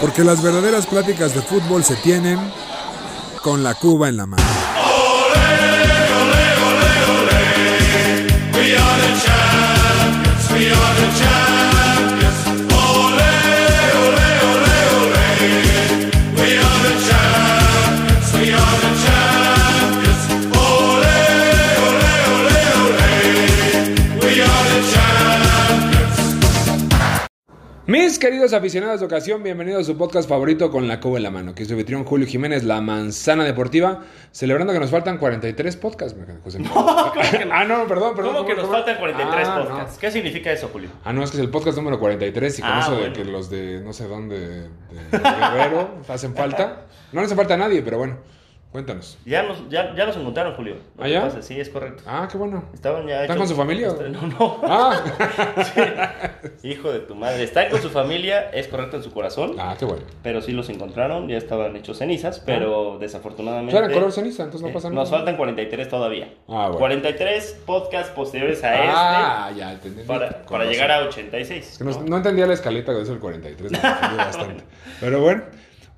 Porque las verdaderas pláticas de fútbol se tienen con la Cuba en la mano. Queridos aficionados de ocasión, bienvenidos a su podcast favorito con la Cuba en la mano. Que es su anfitrión Julio Jiménez, La Manzana Deportiva, celebrando que nos faltan 43 podcasts. José. ¿cómo que no? Ah, no, perdón, perdón. ¿Cómo que nos faltan 43 Ah, no. podcasts? ¿Qué significa eso, Julio? Ah, no, es que es el podcast número 43 y con Ah, eso de que los de no sé dónde, de, de Guerrero, hacen falta. No le hace falta a nadie, pero bueno, cuéntanos. Ya los, ya, ya los encontraron, Julio. Lo ¿Ah, ya? pasa, Sí, es correcto. Ah, qué bueno. Estaban ya ¿Están hechos- con su familia o? No, no. Ah, Hijo de tu madre. Están con su familia, es correcto en su corazón. ah qué bueno. Pero sí los encontraron, ya estaban hechos cenizas, pero desafortunadamente... Claro, color ceniza, entonces no eh, pasa nada. Nos faltan 43 todavía. Ah, bueno. 43 podcasts posteriores a Ah, ya entendí. este para, Con para razón. llegar a 86. Es que no, ¿no? entendía la escaleta de eso del 43, me bastante. Pero bueno,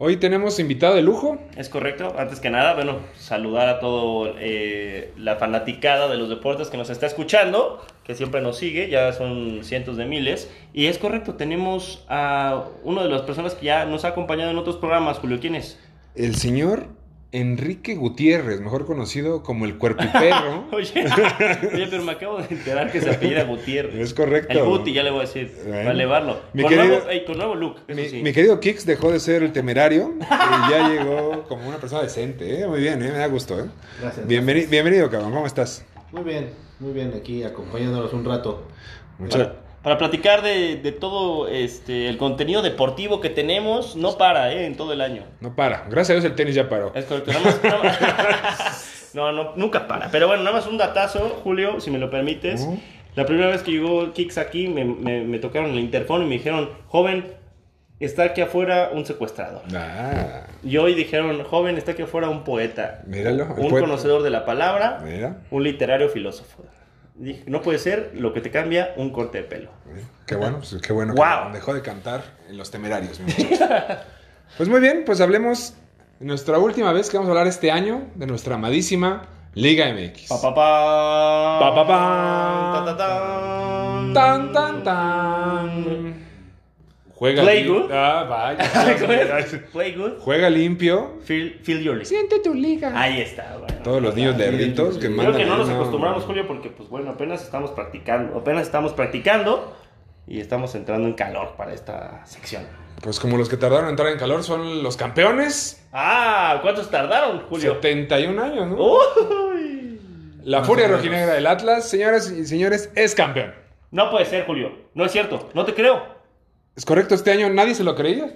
hoy tenemos invitado de lujo. Es correcto. Antes que nada, bueno, saludar a todo eh, la fanaticada de los deportes que nos está escuchando, que siempre nos sigue, ya son cientos de miles. Y es correcto, tenemos a una de las personas que ya nos ha acompañado en otros programas, Julio. ¿Quién es? El señor Enrique Gutiérrez, mejor conocido como el Cuerpiperro. Oye, oye, pero me acabo de enterar que se apellida Gutiérrez. Es correcto. El Guti, ya le voy a decir, Bueno. para elevarlo. Mi con, querido- nuevo, ey, con nuevo look, eso Mi, sí. mi querido Kix dejó de ser el temerario y ya llegó como una persona decente, ¿eh? Muy bien, ¿eh? Me da gusto, ¿eh? Gracias. Bienveni- bienvenido, cabrón. ¿Cómo estás? Muy bien, muy bien, aquí acompañándonos un rato. Muchas Para, platicar de, de todo este el contenido deportivo que tenemos, no para, ¿eh? En todo el año. No para. Gracias a Dios el tenis ya paró. Es correcto. Nada más- nada más- no, no, nunca para. Pero bueno, nada más un datazo, Julio, si me lo permites. La primera vez que llegó Kix aquí, me, me- me tocaron el interfono y me dijeron, joven, está aquí afuera un secuestrador. Ah, Y hoy dijeron, joven, está aquí afuera un poeta. Míralo, Un poeta. conocedor de la palabra, mira. un literario filósofo. Dije, no puede ser lo que te cambia un corte de pelo. Qué bueno, pues, qué bueno Wow. que dejó de cantar en los temerarios. pues muy bien, pues hablemos de nuestra última vez que vamos a hablar este año de nuestra amadísima Liga MX. Pa, pa, pa. Pa, pa, pa. Ta, ta, tan. Tan, tan, tan. Juega Play good. Ah, vaya. Play good. Juega limpio. Feel, feel your league. Siente tu liga. Ahí está, bueno. Todos los niños lerditos que Creo mandan. que no nos acostumbramos, Julio, porque pues bueno, apenas estamos practicando, apenas estamos practicando y estamos entrando en calor para esta sección. Pues como los que tardaron en entrar en calor son los campeones. Ah, ¿cuántos tardaron, Julio? 71 años, ¿no? Uy. La furia rojinegra del Atlas, señoras y señores, es campeón. No puede ser, Julio. No es cierto. No te creo. Es correcto, este año nadie se lo creía.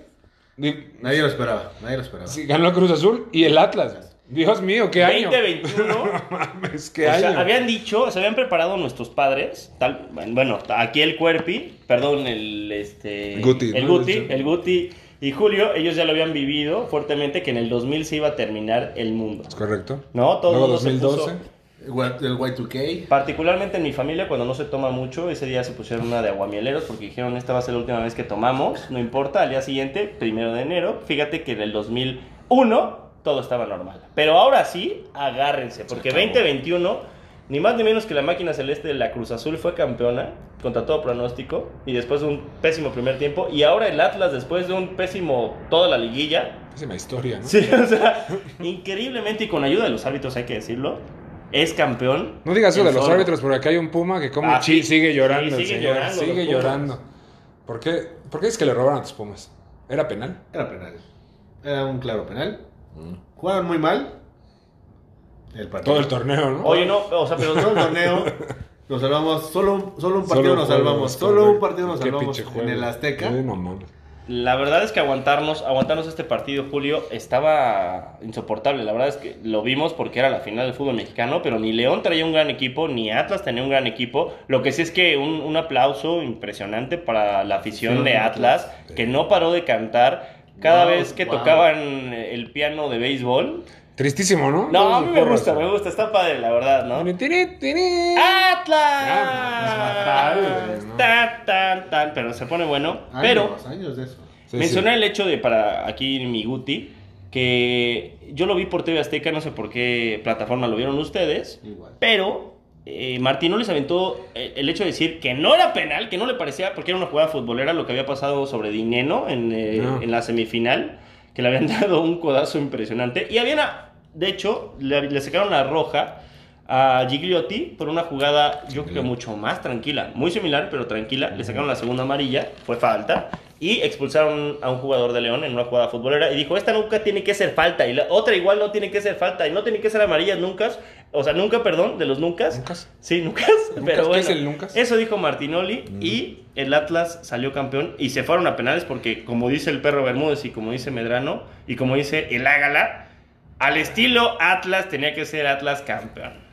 Di- Nadie lo esperaba, nadie lo esperaba. sí, ganó el Cruz Azul y el Atlas. Dios mío, qué año. 2021. Mames, qué o año. sea, habían dicho, se habían preparado nuestros padres, tal, bueno, aquí el Cuerpi, perdón, el este Guti, el ¿no? Guti, el Guti y Julio, ellos ya lo habían vivido fuertemente que en el 2000 se iba a terminar el mundo. Es correcto. No, todo el mundo se 2012. puso- El Y- El Y2K. Particularmente en mi familia, cuando no se toma mucho, ese día se pusieron una de aguamieleros porque dijeron esta va a ser la última vez que tomamos, no importa, al día siguiente, primero de enero, fíjate que en el 2001 todo estaba normal. Pero ahora sí, agárrense, porque acabó. 2021, ni más ni menos que la máquina celeste de la Cruz Azul fue campeona, contra todo pronóstico, y después de un pésimo primer tiempo, y ahora el Atlas después de un pésimo toda la liguilla, Pésima historia, ¿no? sí, o sea, increíblemente y con ayuda de los árbitros hay que decirlo, es campeón. No digas eso de los solo. árbitros, porque acá hay un puma que como Ah, chi- sí. sigue llorando. Sí, el sigue señor, llorando Sigue llorando. ¿Por qué? ¿Por qué es que le robaron a tus pumas? ¿Era penal? Era penal. Era un claro penal. Jugaron muy mal. El partido. Todo el torneo, ¿no? Oye, no, o sea, pero Todo el torneo. Nos salvamos. Solo, un- solo un partido Solo nos salvamos. Solo un partido nos salvamos en el Azteca. No. La verdad es que aguantarnos, aguantarnos este partido, Julio, estaba insoportable. La verdad es que lo vimos porque era la final del fútbol mexicano, pero ni León traía un gran equipo, ni Atlas tenía un gran equipo. Lo que sí es que un, un aplauso impresionante para la afición Sí, de Atlas, sí. que no paró de cantar cada Wow, vez que wow. tocaban el piano de béisbol. Tristísimo, ¿no? No, a mí me gusta, me gusta, está padre, la verdad, ¿no? ¡Atlas! Pues, ¿no? Tan, tan, tan, pero se pone bueno. Pero años de eso. Mencioné el hecho de, para aquí mi Guti, que yo lo vi por TV Azteca, no sé por qué plataforma lo vieron ustedes, Igual. pero eh, Martinoli se aventó eh, el hecho de decir que no era penal, que no le parecía, porque era una jugada futbolera, lo que había pasado sobre Dineno en, eh, No. en la semifinal, que le habían dado un codazo impresionante. Y habían, de hecho, le, le sacaron la roja a Gigliotti por una jugada, yo creo que mucho más tranquila, muy similar, pero tranquila. Le sacaron la segunda amarilla, fue falta. Y expulsaron a un jugador de León en una jugada futbolera y dijo, esta nunca tiene que ser falta. Y la otra igual no tiene que ser falta. Y no tiene que ser amarilla nunca. O sea, nunca, perdón, de los nunca. ¿Nuncas? Sí, nunca. Pero ¿Qué es el nuncas? eso dijo Martinoli y el Atlas salió campeón y se fueron a penales porque como dice el perro Bermúdez y como dice Medrano y como dice el Ágala, al estilo Atlas tenía que ser Atlas campeón.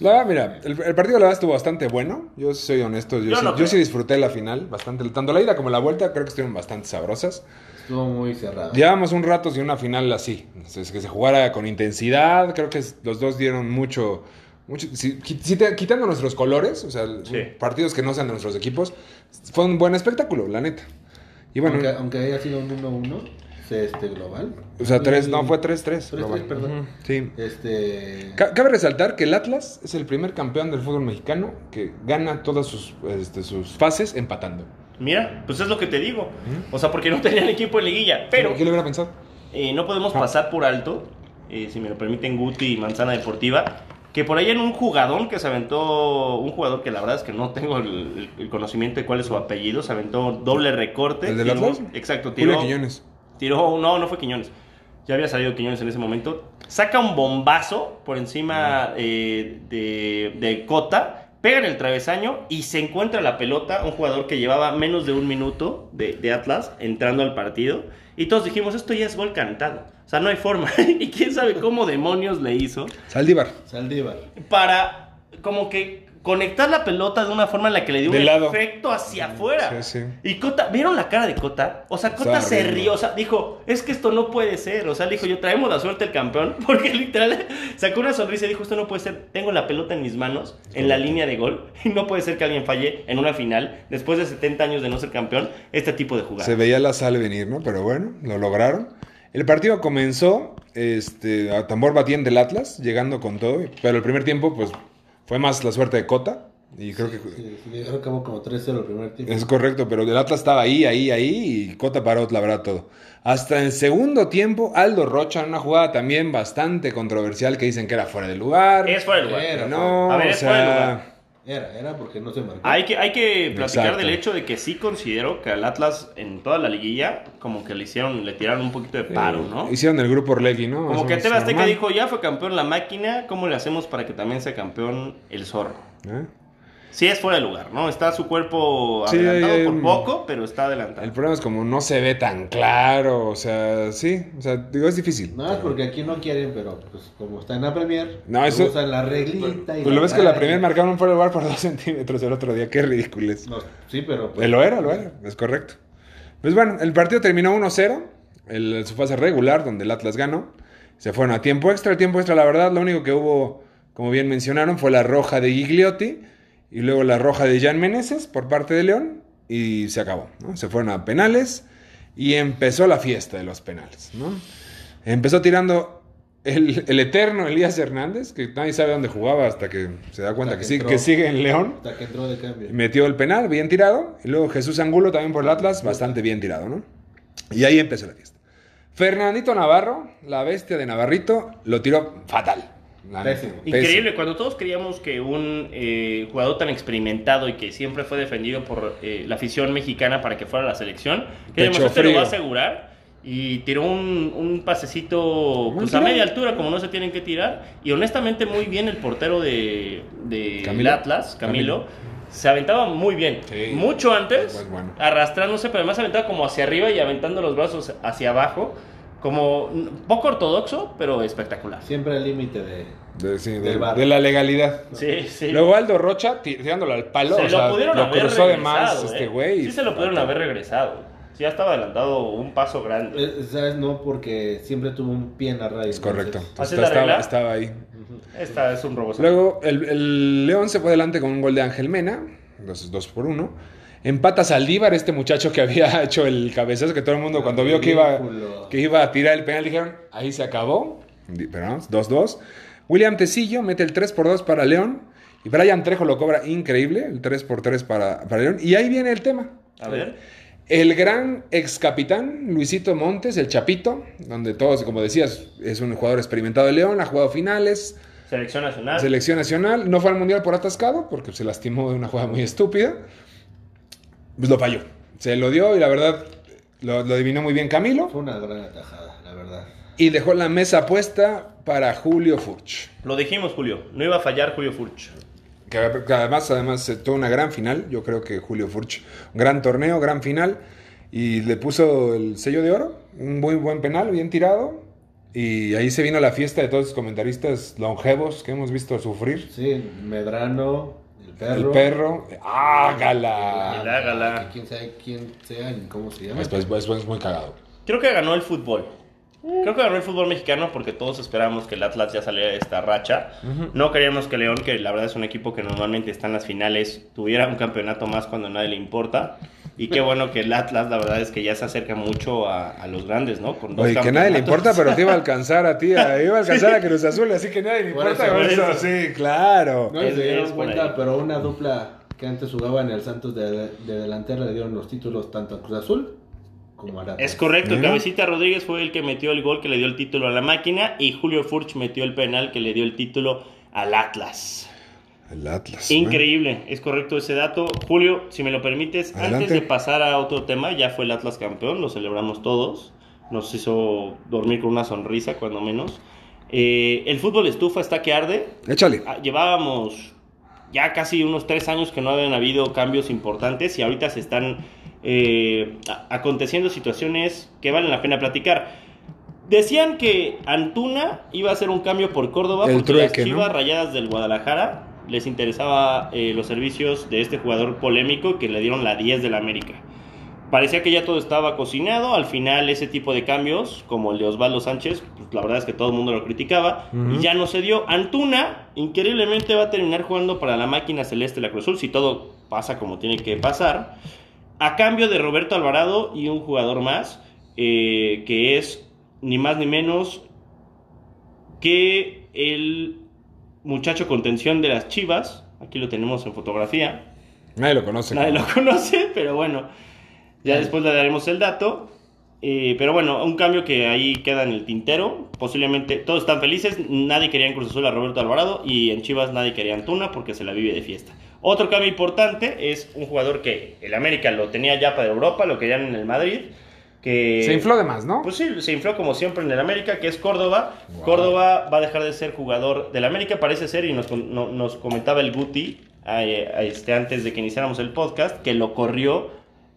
La verdad, mira, el, el partido la verdad estuvo bastante bueno. Yo soy honesto, yo, Yo sí, no yo creo. sí disfruté la final bastante. Tanto la ida como la vuelta creo que estuvieron bastante sabrosas. Estuvo muy cerrado. Llevábamos un rato sin una final así. Entonces, que se jugara con intensidad. Creo que los dos dieron mucho. mucho si- qui- si te- quitando nuestros colores, o sea, Sí. partidos que no sean de nuestros equipos, fue un buen espectáculo, la neta. Y bueno, aunque, aunque haya sido un 1-1, se- este global. o sea, tres, Y- no, fue 3-3. 3-3, global. perdón. Sí. Este. Ca- Cabe resaltar que el Atlas es el primer campeón del fútbol mexicano que gana todas sus, este, sus fases empatando. Mira, pues es lo que te digo. O sea, porque no tenían equipo en liguilla. Pero ¿Quién lo hubiera pensado? eh, no podemos Ah. pasar por alto, eh, si me lo permiten Guti y Manzana Deportiva, que por ahí en un jugadón que se aventó, un jugador que la verdad es que no tengo el, el conocimiento de cuál es su apellido, se aventó doble recorte. ¿El del tiró- Atlas? Exacto, tiró. Julio Quiñones. Tiró, no, no fue Quiñones. Ya había salido Quiñones en ese momento. Saca un bombazo por encima eh, de, de Cota, pega en el travesaño y se encuentra la pelota. Un jugador que llevaba menos de un minuto de, de Atlas entrando al partido. Y todos dijimos, esto ya es gol cantado. O sea, no hay forma. y quién sabe cómo demonios le hizo Saldívar. Saldívar. para como que conectar la pelota de una forma en la que le dio De un lado. efecto hacia afuera. Sí, sí. Y Cota, ¿vieron la cara de Cota? O sea, Cota se rió, o sea, dijo, es que esto no puede ser. O sea, le dijo, yo traemos la suerte el campeón, porque literal sacó una sonrisa y dijo, esto no puede ser. Tengo la pelota en mis manos, en la línea de gol, y no puede ser que alguien falle en una final, después de 70 años de no ser campeón, este tipo de jugada. Se veía la sal venir, ¿no? Pero bueno, lo lograron. El partido comenzó este, a tambor batiente del Atlas, llegando con todo. Pero el primer tiempo, pues, fue más la suerte de Cota. Y creo que Sí, sí, creo que acabó como 3-0 el primer tiempo. es correcto, pero el Atlas estaba ahí, ahí, ahí. Y Cota paró, la verdad, todo. Hasta el segundo tiempo, Aldo Rocha, en una jugada también bastante controversial que dicen que era fuera de lugar. Es fuera de lugar. Era. No, A ver, o es fuera de sea, lugar. Era, era porque no se marcó. Hay que, hay que platicar Exacto. del hecho de que sí considero que al Atlas en toda la liguilla como que le hicieron, le tiraron un poquito de paro, ¿no? Hicieron el grupo Orlegui, ¿no? Como Eso que TV Azteca dijo, ya fue campeón la máquina, ¿cómo le hacemos para que también sea campeón el zorro? ¿Eh? Sí es fuera de lugar, ¿no? Está su cuerpo Sí, adelantado hay- por un- poco, pero está adelantado. El problema es como no se ve tan claro, o sea, sí, o sea, digo, es difícil. No, es porque aquí no quieren, pero pues como está en la Premier, No, eso- usan la reglita y Pues lo ves que la raya. primera marcaron un fuera de lugar por dos centímetros el otro día, qué ridículo es. No, sí, pero pues, Eh, Lo era, lo era, es correcto. Pues bueno, el partido terminó 1-0, el, su fase regular, donde el Atlas ganó. Se fueron a tiempo extra. El tiempo extra, la verdad, lo único que hubo, como bien mencionaron, fue la roja de Gigliotti y luego la roja de Jan Meneses por parte de León y se acabó. ¿no? Se fueron a penales y empezó la fiesta de los penales. ¿no? Empezó tirando el, el eterno Elías Hernández, que nadie sabe dónde jugaba hasta que se da cuenta que, que sí- entró. que sigue en León. hasta que entró de cambio. Metió el penal, bien tirado. Y luego Jesús Angulo también por el Atlas, bastante bien tirado, ¿no? Y ahí empezó la fiesta. Fernandito Navarro, la bestia de Navarrito, lo tiró fatal. Pésimo. Increíble, cuando todos creíamos que un eh, jugador tan experimentado y que siempre fue defendido por eh, la afición mexicana para que fuera a la selección, que además te lo va a asegurar. Y tiró un, un pasecito pues, a media altura, como no se tienen que tirar. Y honestamente, muy bien el portero de, de Camilo. el Atlas, Camilo. Camilo. Se aventaba muy bien. Sí. Mucho antes, Pues bueno. arrastrándose, pero además se aventaba como hacia arriba y aventando los brazos hacia abajo. Como poco ortodoxo, pero espectacular. Siempre al límite de... De, sí, de- Del bar. de la legalidad. Sí, sí. Luego Aldo Rocha ti- tirándolo al palo. se o sea, lo pudieron haber cruzó de regresado. más ¿eh? este güey. Sí, se lo pudieron haber regresado. Sí, ya estaba adelantado un paso grande. Eh, ¿Sabes? No, porque siempre tuvo un pie en la radio. Es correcto. entonces- ¿Así Está- es la estaba, regla? estaba ahí. Esta es un robo. Luego el, el León se fue adelante con un gol de Ángel Mena. Entonces, dos por uno. Empata Saldívar, este muchacho que había hecho el cabezazo, que todo el mundo cuando vio que iba, que iba a tirar el penal dijeron, ahí se acabó. Pero no, 2-2. William Tecillo mete el 3 por 2 para León. Y Brian Trejo lo cobra increíble, el 3 por 3 para, para León. Y ahí viene el tema. A ver. El gran ex capitán Luisito Montes, el Chapito, donde todos, como decías, es un jugador experimentado de León, ha jugado finales, Selección nacional. selección nacional, no fue al mundial por atascado, porque se lastimó de una jugada muy estúpida. Pues lo falló. Se lo dio y la verdad lo, lo adivinó muy bien Camilo. Fue una gran atajada, la verdad. Y dejó la mesa puesta para Julio Furch. Lo dijimos, Julio. No iba a fallar Julio Furch. Que, que además, además tuvo una gran final. Yo creo que Julio Furch, un gran torneo, gran final. Y le puso el sello de oro. Un muy buen penal, bien tirado. Y ahí se vino la fiesta de todos los comentaristas longevos que hemos visto sufrir. Sí, Medrano, el perro. El perro. ¡Hágala! El Hágala. Que quién sabe quién sea ni cómo se llama. Después, después es muy cagado. Creo que ganó el fútbol. Creo que ganó el fútbol mexicano porque todos esperábamos que el Atlas ya saliera de esta racha. No queríamos que León, que la verdad es un equipo que normalmente está en las finales, tuviera un campeonato más cuando a nadie le importa. Y qué bueno que el Atlas, la verdad es que ya se acerca mucho a, a los grandes, ¿no? Con dos Oye, que nadie le importa, pero te iba a alcanzar a ti. a- Iba a alcanzar a Cruz Azul, así que nadie le Por importa. eso, por sí, claro. No se dieron cuenta, ahí. pero una dupla que antes jugaba en el Santos de, de delantero le dieron los títulos tanto a Cruz Azul como a Atlas. Es correcto, Mira. Cabecita Rodríguez fue el que metió el gol que le dio el título a la máquina y Julio Furch metió el penal que le dio el título al Atlas. El Atlas. Increíble, es correcto ese dato. Julio, si me lo permites, Adelante. antes de pasar a otro tema, ya fue el Atlas campeón, lo celebramos todos. Nos hizo dormir con una sonrisa, cuando menos. Eh, el fútbol estufa está que arde. Échale. Ah, Llevábamos ya casi unos tres años que no habían habido cambios importantes y ahorita se están eh, aconteciendo situaciones que valen la pena platicar. Decían que Antuna iba a hacer un cambio por Córdoba El porque trueque, las ¿no? Chivas Rayadas del Guadalajara les interesaba eh, los servicios de este jugador polémico que le dieron la 10 del América. Parecía que ya todo estaba cocinado, al final ese tipo de cambios, como el de Osvaldo Sánchez, pues, la verdad es que todo el mundo lo criticaba, y ya no se dio. Antuna, increíblemente, va a terminar jugando para la máquina celeste de la Cruz Azul, si todo pasa como tiene que pasar, a cambio de Roberto Alvarado y un jugador más, eh, que es ni más ni menos que el muchacho contención de las Chivas, aquí lo tenemos en fotografía, Nadie lo conoce. Nadie lo conoce, pero bueno, ya después le daremos el dato. Eh, pero bueno, un cambio que ahí queda en el tintero. Posiblemente todos están felices. Nadie quería en Cruz Azul a Roberto Alvarado y en Chivas nadie quería a Antuna porque se la vive de fiesta. Otro cambio importante es un jugador que el América lo tenía ya para Europa, lo querían en el Madrid. Que, Se infló de más, ¿no? Pues sí, se infló como siempre en el América, que es Córdoba. Wow. Córdoba va a dejar de ser jugador del América, parece ser, y nos, con- no- nos comentaba el Guti este, antes de que iniciáramos el podcast, que lo corrió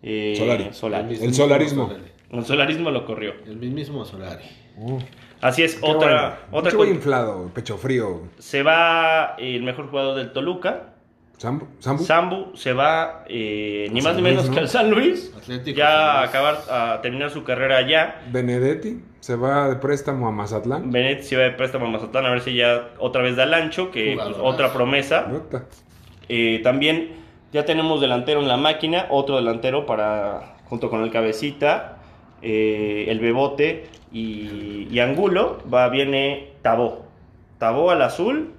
eh, Solari. Solari. El solarismo. Solari. El solarismo lo corrió. El mismísimo Solari. Uh, Así es, otra, bueno. otra Mucho inflado, pecho frío. Se va el mejor jugador del Toluca, Sambu. Sambu. Sambu, se va eh, ni más ni menos Luis, ¿no? que al San Luis, Atlético ya San a Luis. acabar, a terminar su carrera allá. Benedetti se va de préstamo a Mazatlán. Benet se va de préstamo a Mazatlán a ver si ya otra vez da el ancho, que pues, otra promesa. Nota. Eh, también ya tenemos delantero en la máquina, otro delantero para junto con el cabecita, eh, el bebote y, y Angulo, va viene Tabó. Tabó al azul.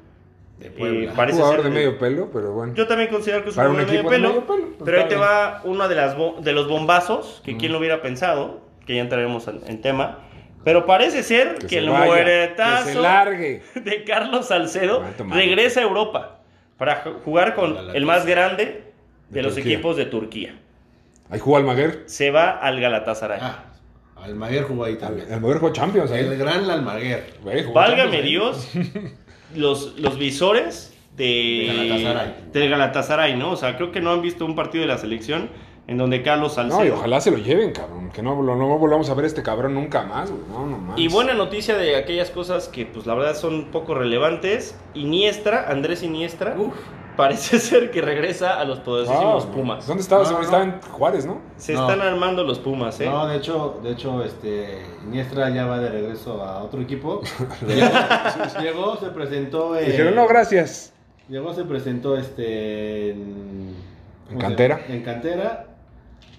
De eh, Puebla. parece Jugador ser de de- medio pelo, pero bueno. Yo también considero que es un jugador de medio de pelo. medio pelo, pues pero ahí te va uno de, las de los bombazos, que quién lo hubiera pensado, que ya entraremos en, en tema. Pero parece ser que, se el vaya, mueretazo Que se largue. de Carlos Salcedo regresa a Europa para ju- jugar con el más grande de, De los Turquía. equipos de Turquía. Ahí jugó Almaguer. Se va al Galatasaray. Ah, Almaguer jugó ahí también. Almaguer jugó Champions ahí. El gran Almaguer. Válgame Champions. Dios, los, los visores de, De Galatasaray. del Galatasaray, ¿no? O sea, creo que no han visto un partido de la selección en donde Carlos Salcedo... No, y ojalá se lo lleven, cabrón. Que no, lo- no volvamos a ver a este cabrón nunca más, güey. No, no más. Y buena noticia de aquellas cosas que, pues, la verdad son poco relevantes. Iniestra, Andrés Iniestra, parece ser que regresa a los poderosísimos Pumas. ¿Dónde estaba? No, no. Estaba en Juárez, ¿no? Se No. están armando los Pumas, ¿eh? No, de hecho, de hecho, este, Iniestra ya va de regreso a otro equipo. llegó, llegó, se presentó. eh, Dijeron, no, gracias. Llegó, se presentó este, en, En cantera. En cantera.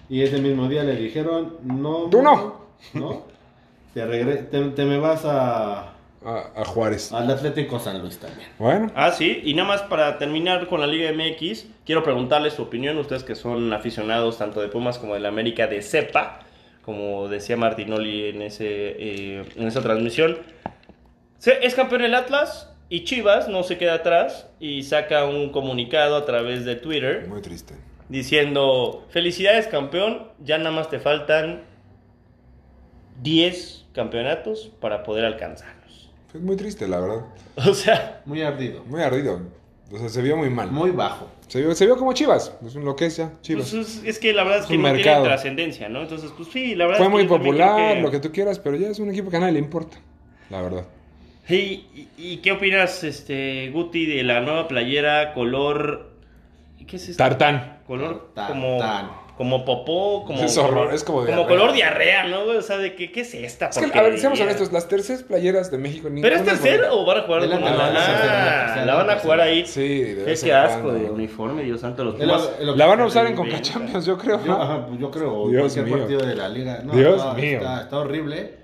Y ese mismo día le dijeron, no. Tú no. No. Te, regre- te, te me vas a, A, a Juárez. al Atlético San Luis también. Bueno, Ah, sí, y nada más para terminar con la Liga MX, quiero preguntarles su opinión, ustedes que son aficionados tanto de Pumas como de la América de cepa, como decía Martinoli en, ese, eh, en esa transmisión. Se- Es campeón el Atlas y Chivas no se queda atrás y saca un comunicado a través de Twitter muy triste. diciendo, felicidades campeón, ya nada más te faltan 10 campeonatos para poder alcanzarlos. Es muy triste, la verdad. O sea, Muy ardido. Muy ardido. O sea, se vio muy mal. Muy bajo. Se vio, se vio como Chivas. Es lo que es ya, Chivas. Pues es, es que la verdad es Es que no mercado. tiene trascendencia, ¿no? Entonces, pues sí, la verdad Fue es que muy popular, que- lo que tú quieras, pero ya es un equipo que a nadie le importa. La verdad. ¿Y, y, y qué opinas, este, Guti, de la nueva playera color... ¿Qué es esto? Tartán. Color Tartán. como... Como popó, como... Es horror, es como Como diarrea. color diarrea, ¿no? O sea, de que, ¿qué es esta Es que, a ver, seamos honestos, las terceras playeras de México ¿Pero es tercero bonita. o van a jugar Es la tercera, Ah, la tercera, la van a jugar ahí. Sí, de Qué, asco de uniforme, Dios santo, los Pumas. La que van a usar en inventa. Conca Champions, yo creo. Yo, ¿no? ajá, pues yo creo, Dios cualquier mío. partido de la liga. No, Dios está, mío. Está, está horrible.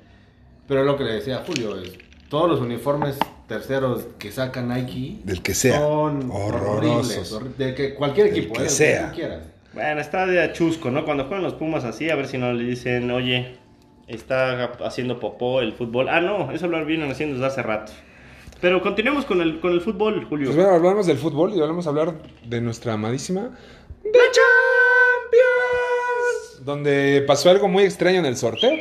Pero lo que le decía a Julio es, todos los uniformes terceros que saca Nike Del que sea. son horribles. Horrorosos. horri- De que cualquier Del equipo, que eh, del sea. tú quieras. Bueno, está de achusco, ¿no? Cuando juegan los Pumas así, a ver si no le dicen, oye, está haciendo popó el fútbol. Ah, no, eso lo vienen haciendo desde hace rato. Pero continuemos con el, con el fútbol, Julio. Pues bueno, hablamos del fútbol y vamos a hablar de nuestra amadísima The Champions. Donde pasó algo muy extraño en el sorteo.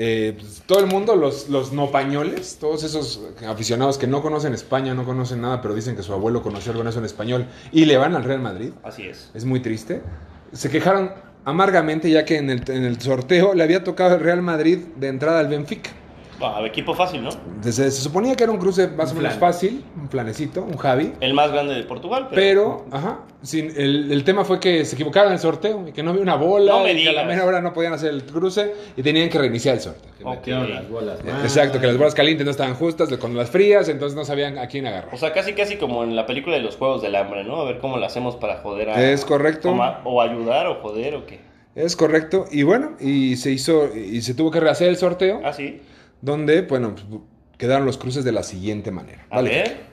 Eh, pues, todo el mundo, los, los no pañoles, todos esos aficionados que no conocen España, no conocen nada, pero dicen que su abuelo conoció algo en eso en español y le van al Real Madrid. Así es. Es muy triste. Se quejaron amargamente ya que en el, en el sorteo le había tocado el Real Madrid de entrada al Benfica. Ah, equipo fácil, ¿no? Se, se suponía que era un cruce más o menos plan. fácil, un planecito, un Javi. El más grande de Portugal, pero... Pero, ajá, sin, el, el tema fue que se equivocaron en el sorteo y que no había una bola No me y que a la mera hora no podían hacer el cruce y tenían que reiniciar el sorteo. Que las bolas. Exacto, que las bolas calientes no estaban justas con las frías, entonces no sabían a quién agarrar. O sea, casi casi como en la película de los Juegos del Hambre, ¿no? A ver cómo lo hacemos para joder a... Es correcto. O, o ayudar o joder o qué. Es correcto. Y bueno, y se hizo, y se tuvo que rehacer el sorteo, Ah, sí. Donde, bueno, pues, quedaron los cruces de la siguiente manera. A Vale. ver.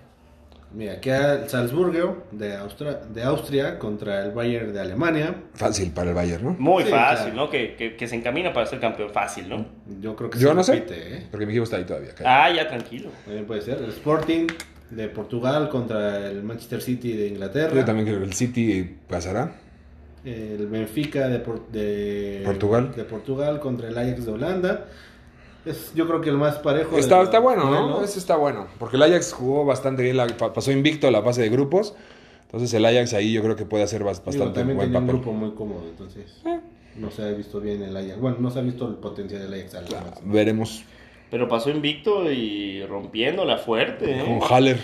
Mira, queda el Salzburgo de Austria, de Austria contra el Bayern de Alemania. Fácil para el Bayern, ¿no? Muy Sí, fácil, claro. ¿no? Que, que, que se encamina para ser campeón fácil, ¿no? Yo creo que Yo se no sé, ¿eh? porque mi equipo está ahí todavía. Ah, ya tranquilo. También puede ser. El Sporting de Portugal contra el Manchester City de Inglaterra. Yo también creo que el City pasará. El Benfica de, Por- de Portugal. de Portugal contra el Ajax de Holanda. Es, yo creo que el más parejo. Está, está bueno, ¿no? duelos. Ese está bueno. Porque el Ajax jugó bastante bien, la- pasó invicto la fase de grupos. Entonces el Ajax ahí yo creo que puede hacer bas- Digo, bastante también buen tenía un papel. grupo muy cómodo, entonces Eh. no se ha visto bien el Ajax. Bueno, no se ha visto el potencial del Ajax. al máximo. Veremos Pero pasó invicto y rompiéndola fuerte, ¿eh? con Haller.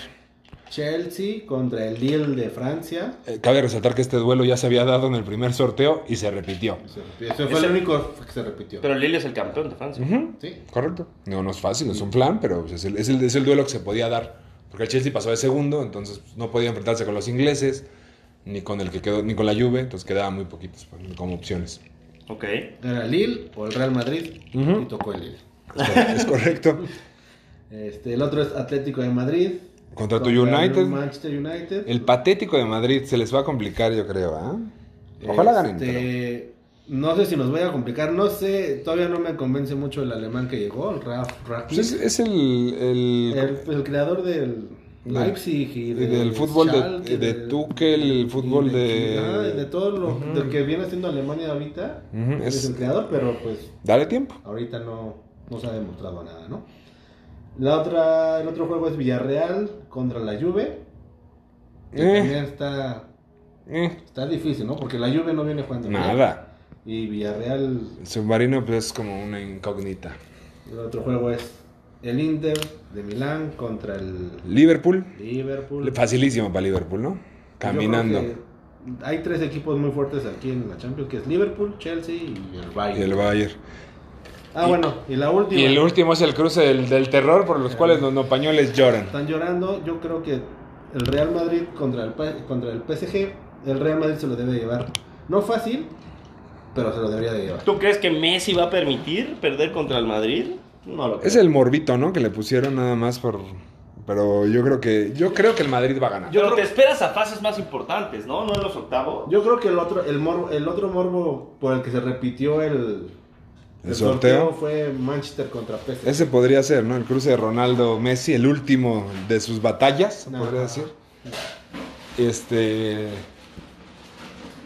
Chelsea contra el Lille de Francia. Eh, cabe resaltar que este duelo ya se había dado en el primer sorteo y se repitió. Ese, ese fue Ese- el único que se repitió. Pero Lille es el campeón de Francia. Sí. Correcto. No, no es fácil, no es un plan, pero es el, es, el, es el duelo que se podía dar. Porque el Chelsea pasó de segundo, entonces pues, no podía enfrentarse con los ingleses, ni con el que quedó, ni con la Juve, entonces quedaban muy poquitos pues, como opciones. Ok. Era el Lille o el Real Madrid y tocó el Lille. Es correcto. Este, el otro es Atlético de Madrid. Contra tu United. Manchester United. El patético de Madrid se les va a complicar, yo creo, ¿ah? Ojalá ganen. pero- Este, No sé si nos voy a complicar, no sé, todavía no me convence mucho el alemán que llegó, el Ralf Pues Ragnick. es, es el, el- el, el creador del Leipzig y del del fútbol de- de del- Tuchel, el y fútbol de- ah, de todo lo del que viene haciendo Alemania ahorita. Es, es- el creador, pero pues Dale tiempo. ahorita no, no se ha demostrado nada, ¿no? La otra, el otro juego es Villarreal contra la Juve. Que Eh. también está, Eh, está difícil, ¿no? Porque la Juve no viene jugando bien. nada. Y Villarreal, El submarino pues, es como una incógnita. el otro juego es el Inter de Milán contra el Liverpool. Liverpool. Facilísimo para Liverpool, ¿no? Caminando. Hay tres equipos muy fuertes aquí en la Champions, que es Liverpool, Chelsea y el Bayern. Y el Bayern. Ah, bueno, y la última. Y el último es el cruce del, del terror por los cuales los nopañoles lloran. Están llorando. Yo creo que el Real Madrid contra el, contra el PSG el Real Madrid se lo debe llevar. No fácil, pero se lo debería de llevar. ¿Tú crees que Messi va a permitir perder contra el Madrid? No lo creo. Es el morbito, ¿no? Que le pusieron nada más por... Pero yo creo que yo creo que el Madrid va a ganar. Pero te esperas a fases más importantes, ¿no? No en los octavos. Yo creo que el otro, el, morbo- el otro morbo por el que se repitió el, ¿El sorteo? fue Manchester contra PSG. Ese podría ser, ¿no? El cruce de Ronaldo-Messi, el último de sus batallas, se podría decir. Este...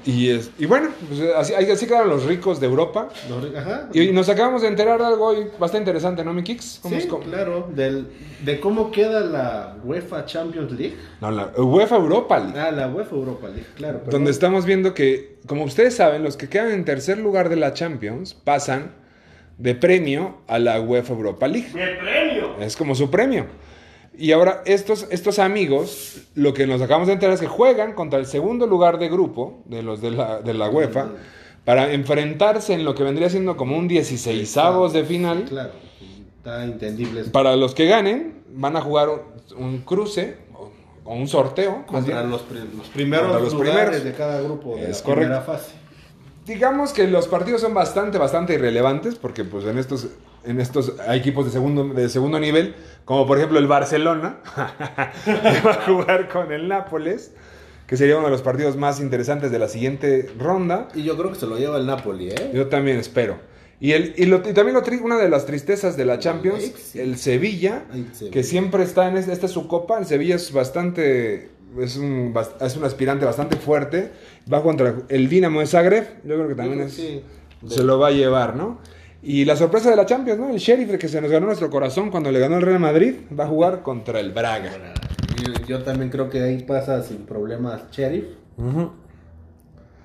Y, es, y bueno, pues así, así quedaron los ricos de Europa. Los- Ajá. Y nos acabamos de enterar de algo hoy bastante interesante, ¿no, mi Kix? ¿Cómo Sí, claro, del, de cómo queda la UEFA Champions League. No, la UEFA Europa League. Ah, la UEFA Europa League, claro. Donde estamos viendo que, como ustedes saben, los que quedan en tercer lugar de la Champions pasan de premio a la UEFA Europa League. ¡Qué premio! Es como su premio. Y ahora estos, estos amigos, lo que nos acabamos de enterar es que juegan contra el segundo lugar de grupo de los de la, de la UEFA para enfrentarse en lo que vendría siendo como un 16 de final. Claro, está entendible. eso. Para los que ganen, van a jugar un, un cruce o, un sorteo. Contra los, pri- los primeros Contra los lugares primeros. de cada grupo de Es la primera fase. Digamos que los partidos son bastante, bastante irrelevantes porque pues en estos, en estos hay equipos de segundo, de segundo nivel, como por ejemplo el Barcelona, que va a jugar con el Nápoles, que sería uno de los partidos más interesantes de la siguiente ronda. Y yo creo que se lo lleva el Napoli, ¿eh? Yo también espero. Y, el, y, lo- y también lo tri- una de las tristezas de la Champions, el Sevilla, Ay, Sevilla. que siempre está en es- esta es su copa. El Sevilla es bastante, es un, es un aspirante bastante fuerte. Va contra el Dinamo de Zagreb. Yo creo que también es, se lo va a llevar, ¿no? Y la sorpresa de la Champions, ¿no? El Sheriff que se nos ganó nuestro corazón cuando le ganó el Real Madrid, va a jugar contra el Braga. Yo, yo también creo que ahí pasa sin problemas Sheriff.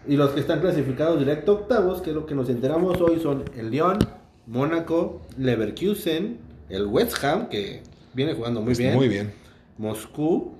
Y los que están clasificados directo octavos, que es lo que nos enteramos hoy, son el Lyon, Mónaco, Leverkusen, el West Ham, que viene jugando muy Está bien, Muy bien. Moscú,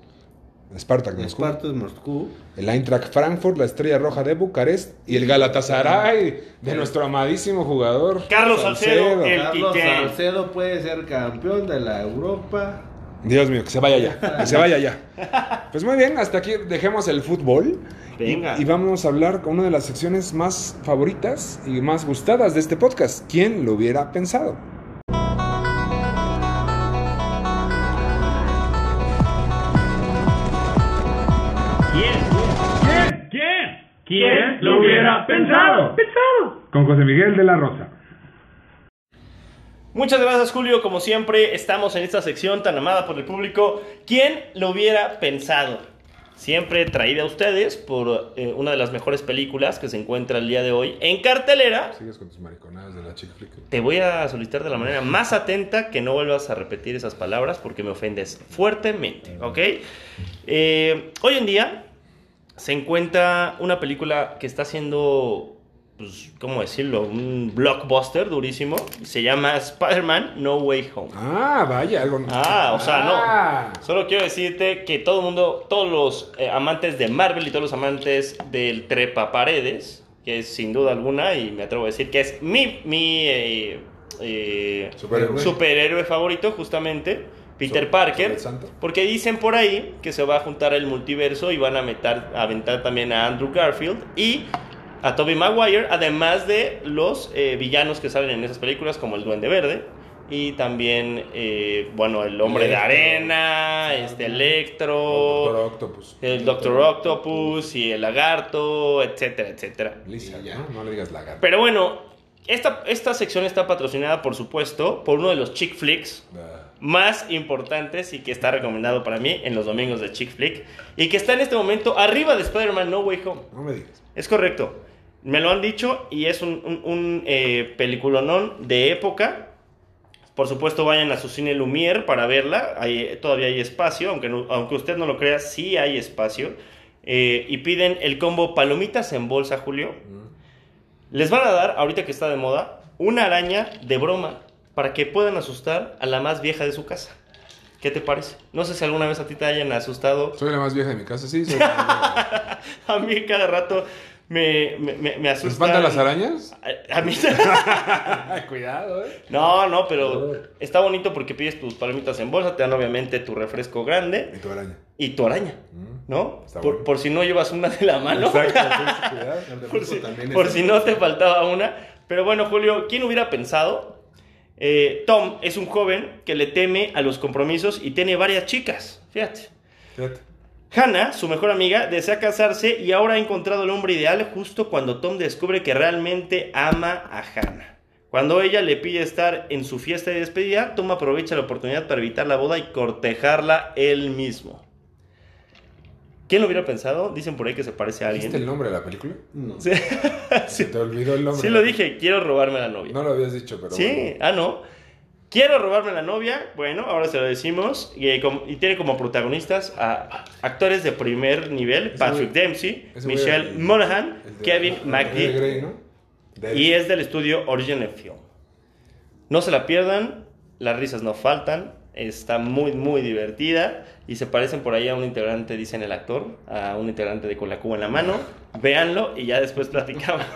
Spartak Moscú. Spartak Moscú, El Eintracht Frankfurt, la Estrella Roja de Bucarest y el Galatasaray de nuestro amadísimo jugador Carlos Salcedo, el- Carlos. Salcedo puede ser campeón de la Europa. Dios mío, que se vaya ya, que se vaya ya. Pues muy bien, hasta aquí dejemos el fútbol. Venga. Y, y vamos a hablar con una de las secciones más favoritas y más gustadas de este podcast. ¿Quién lo hubiera pensado? ¿Quién? ¿Quién lo hubiera pensado? Pensado. Con José Miguel de la Rosa. Muchas gracias Julio, como siempre estamos en esta sección tan amada por el público. ¿Quién lo hubiera pensado? Siempre traída a ustedes por eh, una de las mejores películas que se encuentra el día de hoy en cartelera. Sigues con tus mariconadas de la chick flick. Te voy a solicitar de la manera más atenta que no vuelvas a repetir esas palabras porque me ofendes fuertemente, ¿ok? Eh, hoy en día se encuentra una película que está haciendo, pues, ¿cómo decirlo? Un blockbuster durísimo. Se llama Spider-Man No Way Home. Ah, vaya, algo. Ah, o sea, Ah. no. Solo quiero decirte que todo el mundo, todos los eh, amantes de Marvel y todos los amantes del trepa paredes, que es sin duda alguna, y me atrevo a decir que es mi, mi eh, eh, Superhéroe. superhéroe favorito, justamente, Peter So- Parker. el. Porque dicen por ahí que se va a juntar el multiverso y van a meter, a aventar también a Andrew Garfield y a Tobey Maguire, además de los eh, villanos que salen en esas películas, como el Duende Verde. Y también, eh, bueno, el Hombre de. Arena, este Electro, Doctor Octopus. el Doctor Octopus y el Lagarto, etcétera, etcétera. Ya. ¿no? No le digas lagarto. Pero bueno, esta, esta sección está patrocinada, por supuesto, por uno de los chick flicks Ah. Más importantes y que está recomendado para mí en los domingos de Chick Flick y que está en este momento arriba de Spider-Man No Way Home. No me digas. Es correcto. Me lo han dicho y es un, un, un, eh, peliculonón de época. Por supuesto, vayan a su cine Lumière para verla. Hay- todavía hay espacio, aunque, no- aunque usted no lo crea, sí hay espacio. Eh, y piden el combo palomitas en bolsa, Julio. Les van a dar, ahorita que está de moda, una araña de broma para que puedan asustar a la más vieja de su casa. ¿Qué te parece? No sé si alguna vez a ti te hayan asustado. Soy la más vieja de mi casa, sí. Soy la. A mí cada rato me, me, me, me ¿Te asustan. espantan las arañas? A, a mí... Cuidado, eh. no, no, pero está bonito porque pides tus palomitas en bolsa, te dan obviamente tu refresco grande Y tu araña. y tu araña. Mm. ¿no? Está Por, bueno. por si no llevas una de la mano. Exacto, cuidado. Por si, por si no te faltaba una. Pero bueno, Julio, ¿quién hubiera pensado? Eh, Tom es un joven que le teme a los compromisos y tiene varias chicas. Fíjate. Fíjate. Hannah, su mejor amiga, desea casarse y ahora ha encontrado el hombre ideal justo cuando Tom descubre que realmente ama a Hannah. Cuando ella le pide estar en su fiesta de despedida, Tom aprovecha la oportunidad para evitar la boda y cortejarla él mismo. ¿Quién lo hubiera pensado? Dicen por ahí que se parece a ¿Viste el alguien. nombre de la película? No. Sí, Se te olvidó el nombre. sí lo dije, quiero robarme a la novia. No lo habías dicho, pero Sí, bueno. ah, no. Quiero robarme la novia. Bueno, ahora se lo decimos. Y, eh, y tiene como protagonistas a actores de primer nivel: Ese Patrick güey- Dempsey, güey Michelle el- Monaghan, de- Kevin el de McGee. Grey, ¿no? Y es del estudio Original Film. No se la pierdan, las risas no faltan. Está muy, muy divertida. Y se parecen por ahí a un integrante, dicen el actor, a un integrante de Con la Cuba en la mano. Véanlo y ya después platicamos.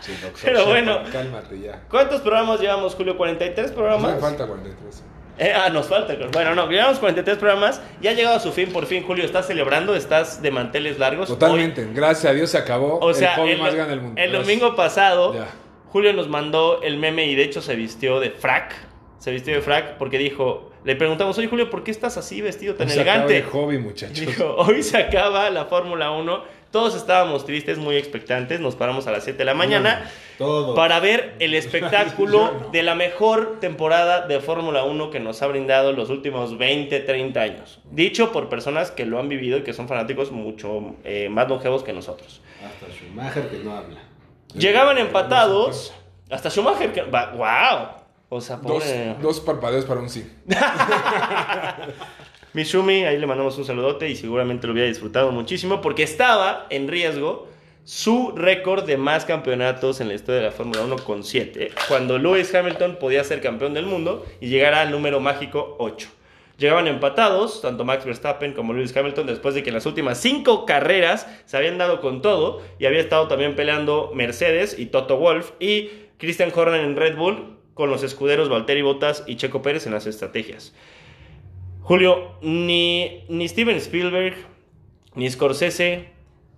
Sí, Pero bueno. Cálmate ya. ¿Cuántos programas llevamos, Julio? ¿43 Nos programas? hace falta 43. Eh, ah, nos falta. Bueno, no, llevamos 43 programas. Ya ha llegado a su fin, por fin, Julio. ¿Estás celebrando? ¿Estás de manteles largos? Totalmente. Gracias a Dios se acabó. O sea, el hobby el, más grande del mundo. el Gracias. domingo pasado, Ya. Julio nos mandó el meme y de hecho se vistió de frac. Se vistió de frac porque dijo, le preguntamos, oye Julio, ¿por qué estás así vestido tan Hoy se acaba elegante? el hobby, muchachos. Dijo, hoy se acaba la Fórmula 1. Todos estábamos tristes, muy expectantes. Nos paramos a las 7 de la mañana Todo. para ver el espectáculo no. de la mejor temporada de Fórmula 1 que nos ha brindado los últimos 20, 30 años. Dicho por personas que lo han vivido y que son fanáticos mucho eh, más longevos que nosotros. Hasta Schumacher que no habla. Llegaban empatados hasta Schumacher. Que, ¡Wow! O sea, Dos, pobre. dos parpadeos para un sí. Mishumi, ahí le mandamos un saludote y seguramente lo hubiera disfrutado muchísimo porque estaba en riesgo su récord de más campeonatos en la historia de la Fórmula 1 con 7, cuando Lewis Hamilton podía ser campeón del mundo y llegar al número mágico 8. Llegaban empatados, tanto Max Verstappen como Lewis Hamilton, después de que en las últimas cinco carreras se habían dado con todo y había estado también peleando Mercedes y Toto Wolff y Christian Horner en Red Bull con los escuderos Valtteri Bottas y Checo Pérez en las estrategias. Julio, ni, ni Steven Spielberg, ni Scorsese,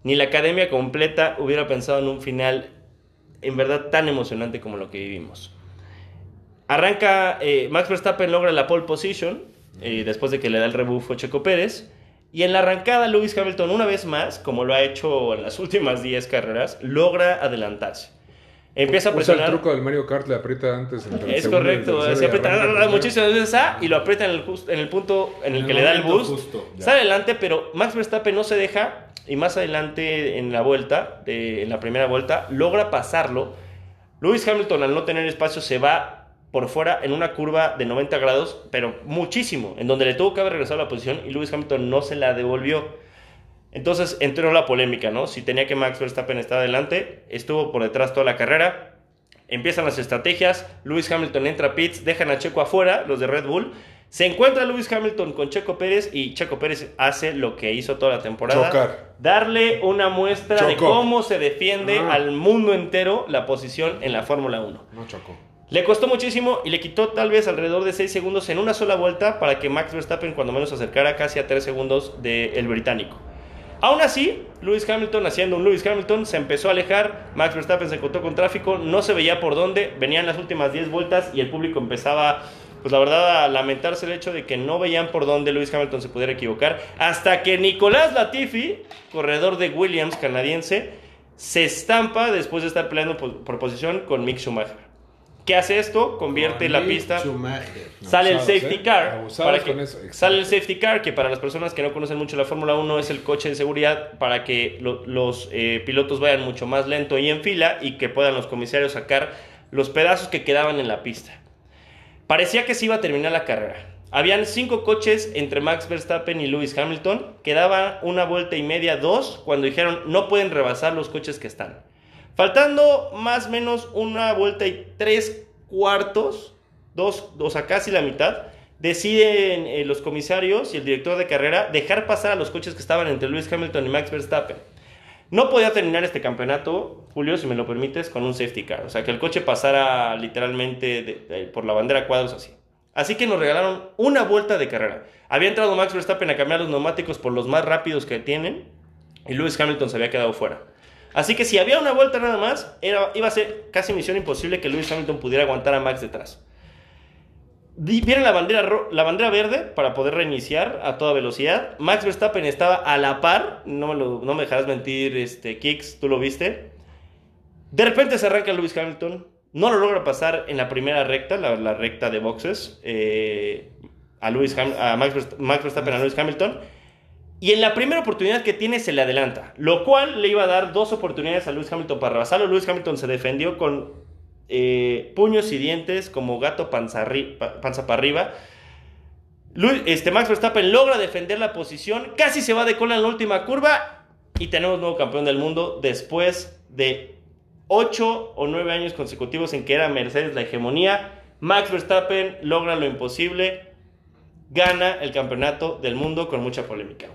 ni la academia completa hubiera pensado en un final en verdad tan emocionante como lo que vivimos. Arranca, eh, Max Verstappen logra la pole position, eh, después de que le da el rebufo Checo Pérez. Y en la arrancada, Lewis Hamilton, una vez más, como lo ha hecho en las últimas 10 carreras, logra adelantarse. Empieza a Usa el presionar. truco del Mario Kart, le aprieta antes. Es correcto, se aprieta arranca primero. muchísimas veces A y lo aprieta en el, jus- en el punto en el En que el le da el boost. justo. Sale adelante, pero Max Verstappen no se deja y más adelante en la vuelta, de- en la primera vuelta, logra pasarlo. Lewis Hamilton al no tener espacio se va por fuera en una curva de 90 grados, pero muchísimo, en donde le tuvo que haber regresado a la posición y Lewis Hamilton no se la devolvió. Entonces entró la polémica, ¿no? Si tenía que Max Verstappen estar adelante, estuvo por detrás toda la carrera. Empiezan las estrategias, Lewis Hamilton entra a pits, dejan a Checo afuera, los de Red Bull. Se encuentra Lewis Hamilton con Checo Pérez y Checo Pérez hace lo que hizo toda la temporada. Chocar. Darle una muestra de cómo se defiende Ah. al mundo entero la posición en la Fórmula 1. No chocó. Le costó muchísimo y le quitó tal vez alrededor de 6 segundos en una sola vuelta para que Max Verstappen cuando menos se acercara casi a 3 segundos del británico. Aún así, Lewis Hamilton, haciendo un Lewis Hamilton, se empezó a alejar, Max Verstappen se encontró con tráfico, no se veía por dónde, venían las últimas 10 vueltas y el público empezaba, pues la verdad, a lamentarse el hecho de que no veían por dónde Lewis Hamilton se pudiera equivocar, hasta que Nicolás Latifi, corredor de Williams canadiense, se estampa después de estar peleando por, por posición con Mick Schumacher. ¿Qué hace esto? Convierte Con la pista... Schumacher. Sale el safety ¿eh? car. Para que- sale el safety car, que para las personas que no conocen mucho la Fórmula 1 es el coche de seguridad para que lo- los eh, pilotos vayan mucho más lento y en fila y que puedan los comisarios sacar los pedazos que quedaban en la pista. Parecía que se iba a terminar la carrera. Habían cinco coches entre Max Verstappen y Lewis Hamilton. Quedaba una vuelta y media, dos, cuando dijeron no pueden rebasar los coches que están. Faltando más o menos una vuelta y tres cuartos, dos, o sea, casi la mitad, deciden eh, los comisarios y el director de carrera dejar pasar a los coches que estaban entre Lewis Hamilton y Max Verstappen. No podía terminar este campeonato, Julio, si me lo permites, con un safety car. O sea, que el coche pasara literalmente por la bandera cuadros así. Así que nos regalaron una vuelta de carrera. Había entrado Max Verstappen a cambiar los neumáticos por los más rápidos que tienen y Lewis Hamilton se había quedado fuera. Así que si había una vuelta nada más, era, iba a ser casi misión imposible que Lewis Hamilton pudiera aguantar a Max detrás. Viene la bandera, la bandera verde para poder reiniciar a toda velocidad. Max Verstappen estaba a la par. No me, no me dejarás mentir, este, Kicks, tú lo viste. De repente se arranca Lewis Hamilton. No lo logra pasar en la primera recta, la, recta de boxes. eh, a, Lewis a Max, Max Verstappen a Lewis Hamilton. Y en la primera oportunidad que tiene se le adelanta. Lo cual le iba a dar dos oportunidades a Lewis Hamilton para rebasarlo. Lewis Hamilton se defendió con eh, puños y dientes como gato panza, para arriba. Este, Max Verstappen logra defender la posición, casi se va de cola en la última curva y tenemos nuevo campeón del mundo después de 8 o 9 años consecutivos en que era Mercedes la hegemonía. Max Verstappen logra lo imposible, gana el campeonato del mundo con mucha polémica.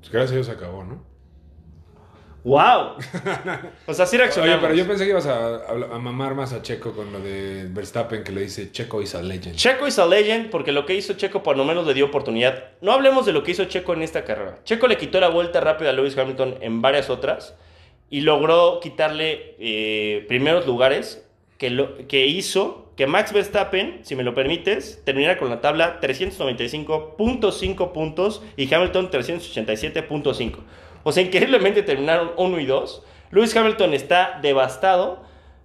Pues gracias a Dios se acabó, ¿no? ¡Wow! O sea, sí Oye, reaccionamos. pero yo pensé que ibas a, a- a mamar más a Checo con lo de Verstappen que le dice Checo is a legend. Checo is a legend porque lo que hizo Checo por lo menos le dio oportunidad. No hablemos de lo que hizo Checo en esta carrera. Checo le quitó la vuelta rápida a Lewis Hamilton en varias otras y logró quitarle eh, primeros lugares que, lo, que hizo que Max Verstappen, si me lo permites, terminara con la tabla 395.5 puntos y Hamilton 387.5. O sea, increíblemente terminaron 1 y 2. Lewis Hamilton está devastado.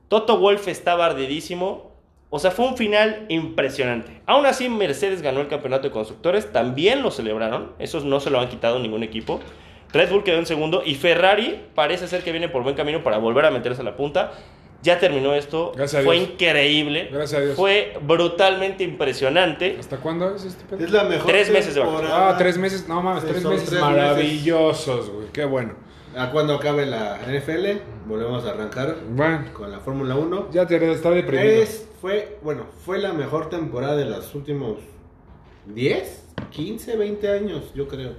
Toto Wolff estaba ardidísimo. O sea, fue un final impresionante. Aún así, Mercedes ganó el campeonato de constructores. También lo celebraron. Esos no se lo han quitado ningún equipo. Red Bull quedó en segundo. Y Ferrari parece ser que viene por buen camino para volver a meterse a la punta. Ya terminó esto. Gracias a fue Dios. increíble. Gracias a Dios. Fue brutalmente impresionante. ¿Hasta cuándo es este pedo? Es la mejor Tres meses de temporada. Ah, tres meses, no mames, Sí, tres son meses tres maravillosos, güey, qué bueno. A cuando acabe la NFL, volvemos a arrancar Bueno, con la Fórmula 1. ya te está deprimido. Es, fue, bueno, fue la mejor temporada de los últimos 10, 15, 20 años, yo creo.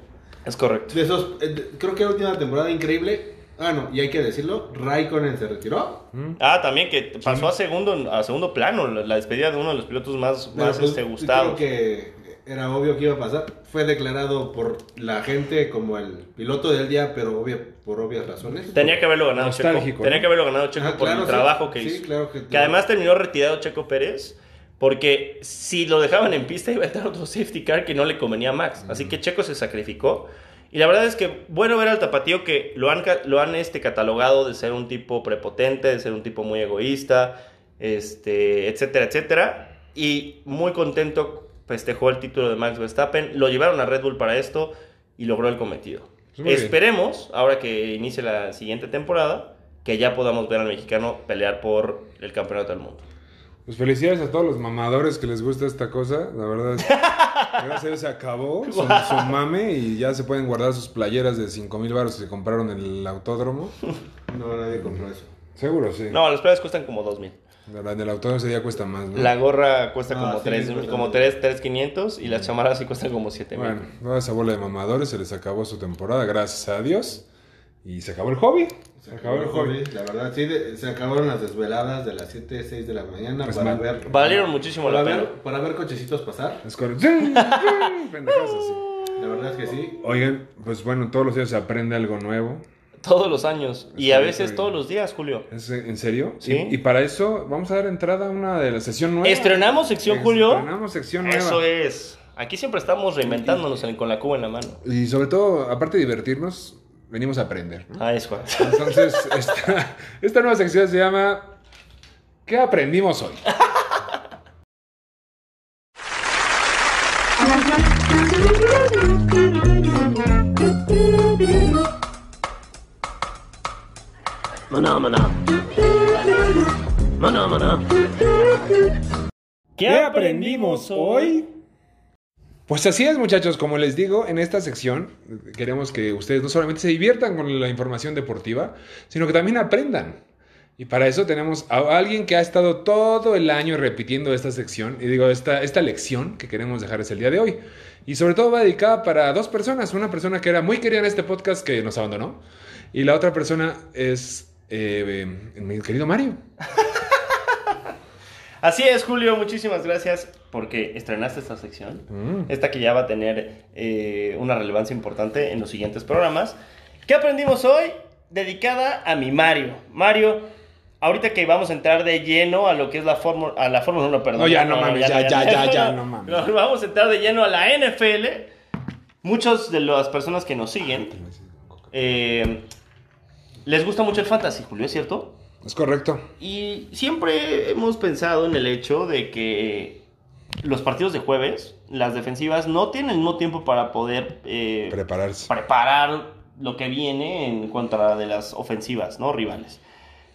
Es correcto. De esos, eh, de- creo que la última temporada increíble. Ah, no, y hay que decirlo, Raikkonen se retiró. Ah, también que pasó a segundo, a segundo plano la, despedida de uno de los pilotos más, Pero, más pues, este, gustados. Creo que era obvio que iba a pasar. Fue declarado por la gente como el piloto del día, pero obvia- por obvias razones. Tenía que haberlo ganado Checo. Tenía que haberlo ganado Checo Ah, por claro, el sí. trabajo que Sí, hizo. claro que- que además terminó retirado Checo Pérez. Porque si lo dejaban en pista iba a entrar otro safety car que no le convenía a Max. Así que Checo se sacrificó. Y la verdad es que bueno ver al tapatío que lo han, lo han este, catalogado de ser un tipo prepotente, de ser un tipo muy egoísta, este, etcétera, etcétera. Y muy contento festejó el título de Max Verstappen. Lo llevaron a Red Bull para esto y logró el cometido. Pues bien. Esperemos, ahora que inicie la siguiente temporada, que ya podamos ver al mexicano pelear por el campeonato del mundo. Pues felicidades a todos los mamadores que les gusta esta cosa. La verdad es gracias a Dios se acabó su, su mame y ya se pueden guardar sus playeras de 5 mil baros que se compraron en el autódromo. No, nadie compró eso. Seguro, sí. No, los playas cuestan como 2000. La- En el autódromo ese día cuesta más, ¿no? La gorra cuesta Ah, como sí, 3, cuesta como más. 3, 3500 y las chamarras sí cuestan como 7000. Bueno, toda esa bola de mamadores se les acabó su temporada, gracias a Dios. Y se acabó el hobby. Se acabó el hobby. La verdad, sí, de- se acabaron las desveladas de las 7, 6 de la mañana Pues para mal. ver. Valieron muchísimo para la ver, pena. para ver cochecitos pasar. Es correcto. La verdad es que sí. Oigan, pues bueno, todos los días se aprende algo nuevo. Todos los años. Y a veces todos los días, Julio. ¿Es en serio? Sí. Y, y para eso vamos a dar entrada a una de la sesión nueva. Estrenamos sección, Julio. Estrenamos sección nueva. Eso es. Aquí siempre estamos reinventándonos en- con la cuba en la mano. Y sobre todo, aparte de divertirnos, venimos a aprender. ¿no? Ah, es cual. Entonces, esta, esta nueva sección se llama ¿Qué aprendimos hoy? ¿Qué aprendimos hoy? Pues así es, muchachos. Como les digo, en esta sección queremos que ustedes no solamente se diviertan con la información deportiva, sino que también aprendan. Y para eso tenemos a alguien que ha estado todo el año repitiendo esta sección, y digo, esta, esta lección que queremos dejarles el día de hoy. Y sobre todo va dedicada para dos personas. Una persona que era muy querida en este podcast que nos abandonó. Y la otra persona es eh, mi querido Mario. Así es, Julio. Muchísimas gracias. Porque estrenaste esta sección. Mm. Esta que ya va a tener eh, una relevancia importante en los siguientes programas. ¿Qué aprendimos hoy? Dedicada a mi Mario. Mario, ahorita que vamos a entrar de lleno a lo que es la Fórmula a la Fórmula 1, perdón. No, ya no mames, ya, ya, ya, ya, no mames. Vamos a entrar de lleno a la NFL. Muchos de las personas que nos siguen eh, les gusta mucho el fantasy, Julio, ¿es cierto? Es correcto. Y siempre hemos pensado en el hecho de que los partidos de jueves, las defensivas no tienen el mismo tiempo para poder eh, Prepararse. preparar lo que viene en contra de las ofensivas, ¿no? Rivales.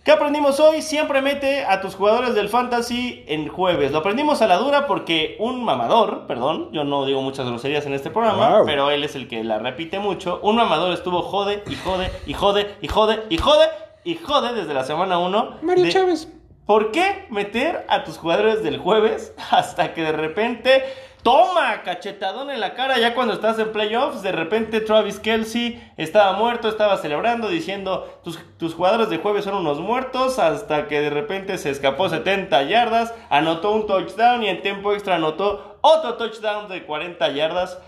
¿Qué aprendimos hoy? Siempre mete a tus jugadores del fantasy en jueves. Lo aprendimos a la dura porque un mamador, perdón, yo no digo muchas groserías en este programa, Wow. pero él es el que la repite mucho. Un mamador estuvo jode y jode y jode y jode y jode y jode desde la semana 1. Mario Chávez. ¿Por qué meter a tus jugadores del jueves hasta que de repente toma cachetadón en la cara ya cuando estás en playoffs? De repente Travis Kelsey estaba muerto, estaba celebrando diciendo tus, tus jugadores de jueves son unos muertos hasta que de repente se escapó 70 yardas, anotó un touchdown y en tiempo extra anotó otro touchdown de 40 yardas.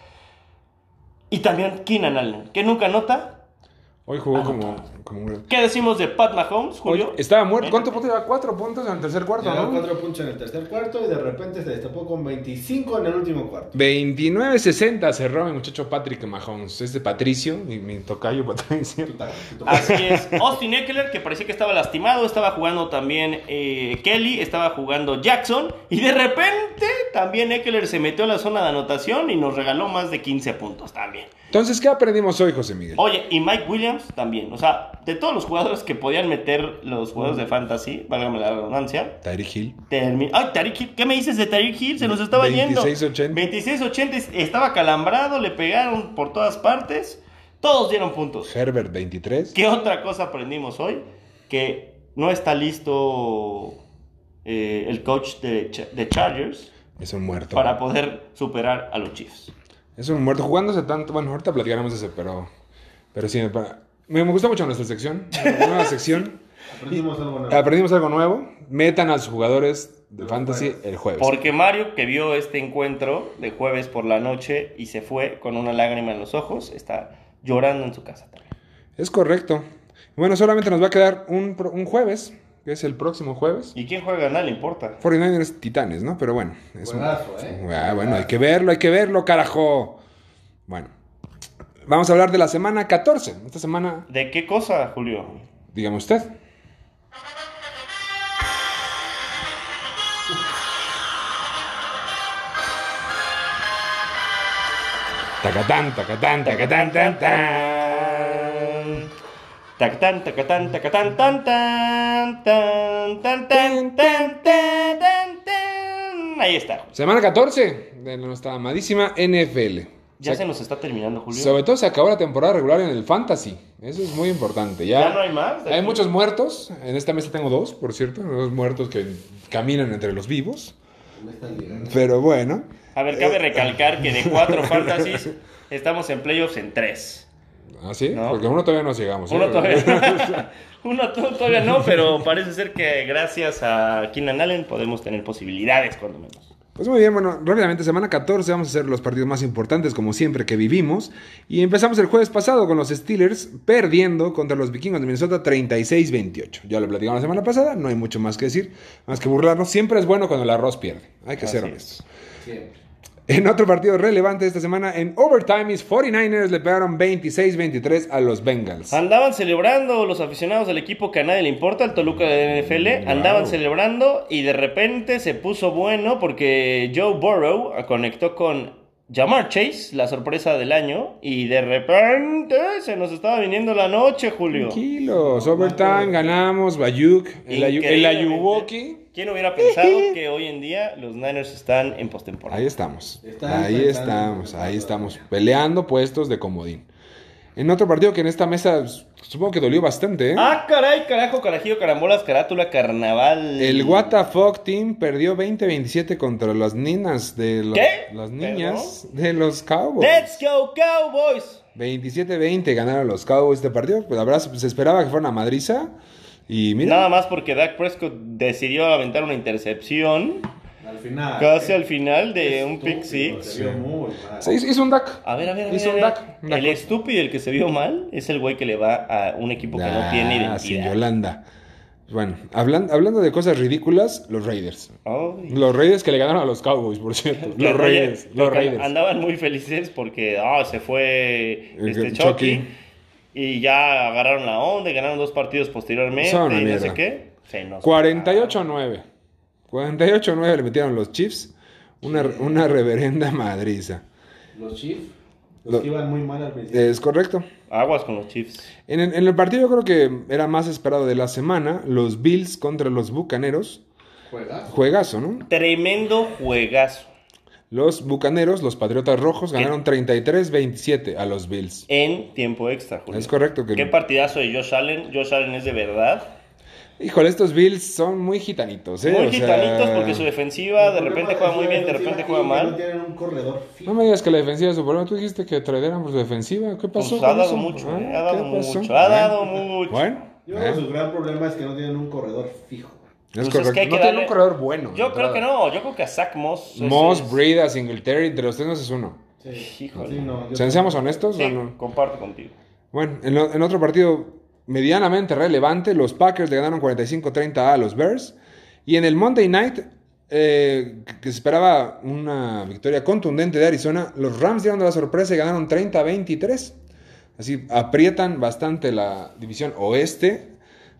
Y también Keenan Allen, que nunca anota. Hoy jugó como, como un... ¿Qué decimos de Pat Mahomes, Julio? estaba muerto. ¿Cuánto punto lleva? Cuatro puntos en el tercer cuarto, Llevaba ¿no? cuatro puntos en el tercer cuarto y de repente se destapó con 25 en el último cuarto. 29-60 cerró mi muchacho Patrick Mahomes. Es de Patricio, mi, mi tocayo Patricio. Así es. Austin Eckler, que parecía que estaba lastimado, estaba jugando también eh, Kelly, estaba jugando Jackson, y de repente también Eckler se metió a la zona de anotación y nos regaló más de 15 puntos también. Entonces, ¿qué aprendimos hoy, José Miguel? Oye, y Mike Williams también. O sea, de todos los jugadores que podían meter los jugadores de fantasy, válgame la redundancia, Tyreek Hill. Termi- Ay, Tariq Hill, ¿qué me dices de Tariq Hill? Se nos estaba yendo. 26-80. 26-80, estaba calambrado, le pegaron por todas partes. Todos dieron puntos. Herbert 23. ¿Qué otra cosa aprendimos hoy? Que no está listo eh, el coach de, Ch- de Chargers Es un muerto. para poder superar a los Chiefs. Es un muerto. Jugándose tanto. Bueno, ahorita platicaremos de ese, pero. Pero sí, me, me gusta mucho nuestra sección. Nueva sección. Aprendimos algo nuevo. Aprendimos algo nuevo. Metan a sus jugadores de fantasy el jueves. Porque Mario, que vio este encuentro de jueves por la noche y se fue con una lágrima en los ojos, está llorando en su casa también. Es correcto. Bueno, solamente nos va a quedar un, jueves, que es el próximo jueves. ¿Y quién juega? Nada le importa. 49ers Titanes, ¿no? Pero bueno. Es un- Juegazo, ¿eh? Ah, bueno, hay que verlo, hay que verlo, carajo. Bueno. Vamos a hablar de la semana 14. Esta semana, ¿De qué cosa, Julio? dígame usted. Tacatán, tacatán, tacatán, tan, tan. Tacatán, tacatán, tacatán, tan, tan, tan, tan, tan, tan, tan, tan, tan. Ahí está. Semana 14 de nuestra amadísima NFL. Ya Se- se nos está terminando, Julio. Sobre todo se acabó la temporada regular en el Fantasy. Eso es muy importante. Ya, Ya no hay más. Hay muchos muertos. En esta mesa tengo dos, por cierto. Dos muertos que caminan entre los vivos. Me están llegando. Pero bueno. A ver, cabe recalcar que de cuatro fantasies estamos en playoffs en tres. ¿Ah, sí? No. Porque uno todavía no llegamos. ¿eh? Uno todavía, uno to- todavía no, pero parece ser que gracias a Keenan Allen podemos tener posibilidades, cuando menos. Pues muy bien, bueno, rápidamente, semana 14 vamos a hacer los partidos más importantes como siempre que vivimos. Y empezamos el jueves pasado con los Steelers perdiendo contra los vikingos de Minnesota 36-28. Ya lo platicamos la semana pasada, no hay mucho más que decir, más que burlarnos. Siempre es bueno cuando el arroz pierde, hay que ser Así honestos. Siempre. En otro partido relevante esta semana, en overtime, mis 49ers le pegaron 26-23 a los Bengals. Andaban celebrando los aficionados del equipo que a nadie le importa, el Toluca de NFL, Wow. andaban celebrando y de repente se puso bueno porque Joe Burrow conectó con Jamar Chase, la sorpresa del año, y de repente se nos estaba viniendo la noche, Julio. Tranquilos, overtime, ganamos, Bayuk, el. Ayuwoki. ¿Quién hubiera pensado que hoy en día los Niners están en postemporada? Ahí estamos. Están ahí estamos, ahí estamos. Peleando puestos de comodín. En otro partido que en esta mesa supongo que dolió bastante, ¿eh? Ah, caray, carajo, carajillo, carambolas, carátula, carnaval. El Fuck Team perdió 20-27 contra las niñas de los, ¿Qué? las niñas de los Cowboys. Let's go, Cowboys. 27-20 ganaron los Cowboys este partido. Pues la verdad se esperaba que fuera una madriza. Y mira, Nada más porque Dak Prescott decidió aventar una intercepción. Al final. Casi al final de un pick six. se vio muy mal. Se hizo, un duck. A ver, a ver, a ver. Hizo a un ver. duck, un duck. El estúpido y el que se vio mal es el güey que le va a un equipo que no Ah, tiene sin identidad. Yolanda. Bueno, hablan- hablando de cosas ridículas, los Raiders. Ay. Los Raiders que le ganaron a los Cowboys, por cierto. Que Los Raiders. Los Raiders. Andaban muy felices porque ah, se fue este Chucky. Chucky y ya agarraron la onda y ganaron dos partidos posteriormente Son una y no sé qué. Se nos- 48-9. 48-9 le metieron los Chiefs. Una, una reverenda madriza. Los Chiefs, los Lo- que iban muy mal al principio. Es correcto. Aguas con los Chiefs. En el, en el partido yo creo que era más esperado de la semana. Los Bills contra los Bucaneros. Juegas. Juegazo, ¿no? Tremendo juegazo Los Bucaneros, los Patriotas Rojos, ganaron 33-27 a los Bills. en tiempo extra, Julio. Es correcto que... Qué partidazo de Josh Allen. Josh Allen es de verdad. Híjole, estos Bills son muy gitanitos, ¿eh? Muy O sea, gitanitos porque su defensiva de repente juega muy bien, de repente juega No mal. tienen un corredor fijo. No me digas que la defensiva es su problema. Tú dijiste que tradearan por su defensiva. ¿Qué pasó? Pues ha dado mucho, ¿Ah? eh, ha dado mucho, ha dado Bueno. mucho. Bueno, Yo creo que su gran problema es que no tienen un corredor fijo. Es Pues correcto. que hay que no tiene darle- un corredor bueno. Yo de creo que no, yo creo que a Zach Moss. Moss, es- Breida, Singletary, entre los tres no es uno. Sí, Híjole. Sí, no, yo O sea, seamos honestos Sí, o no. comparto contigo. Bueno, en, lo- en otro partido medianamente relevante, los Packers le ganaron 45-30 a los Bears. Y en el Monday Night, eh, que se esperaba una victoria contundente de Arizona, los Rams dieron la sorpresa y ganaron 30-23. Así aprietan bastante la división oeste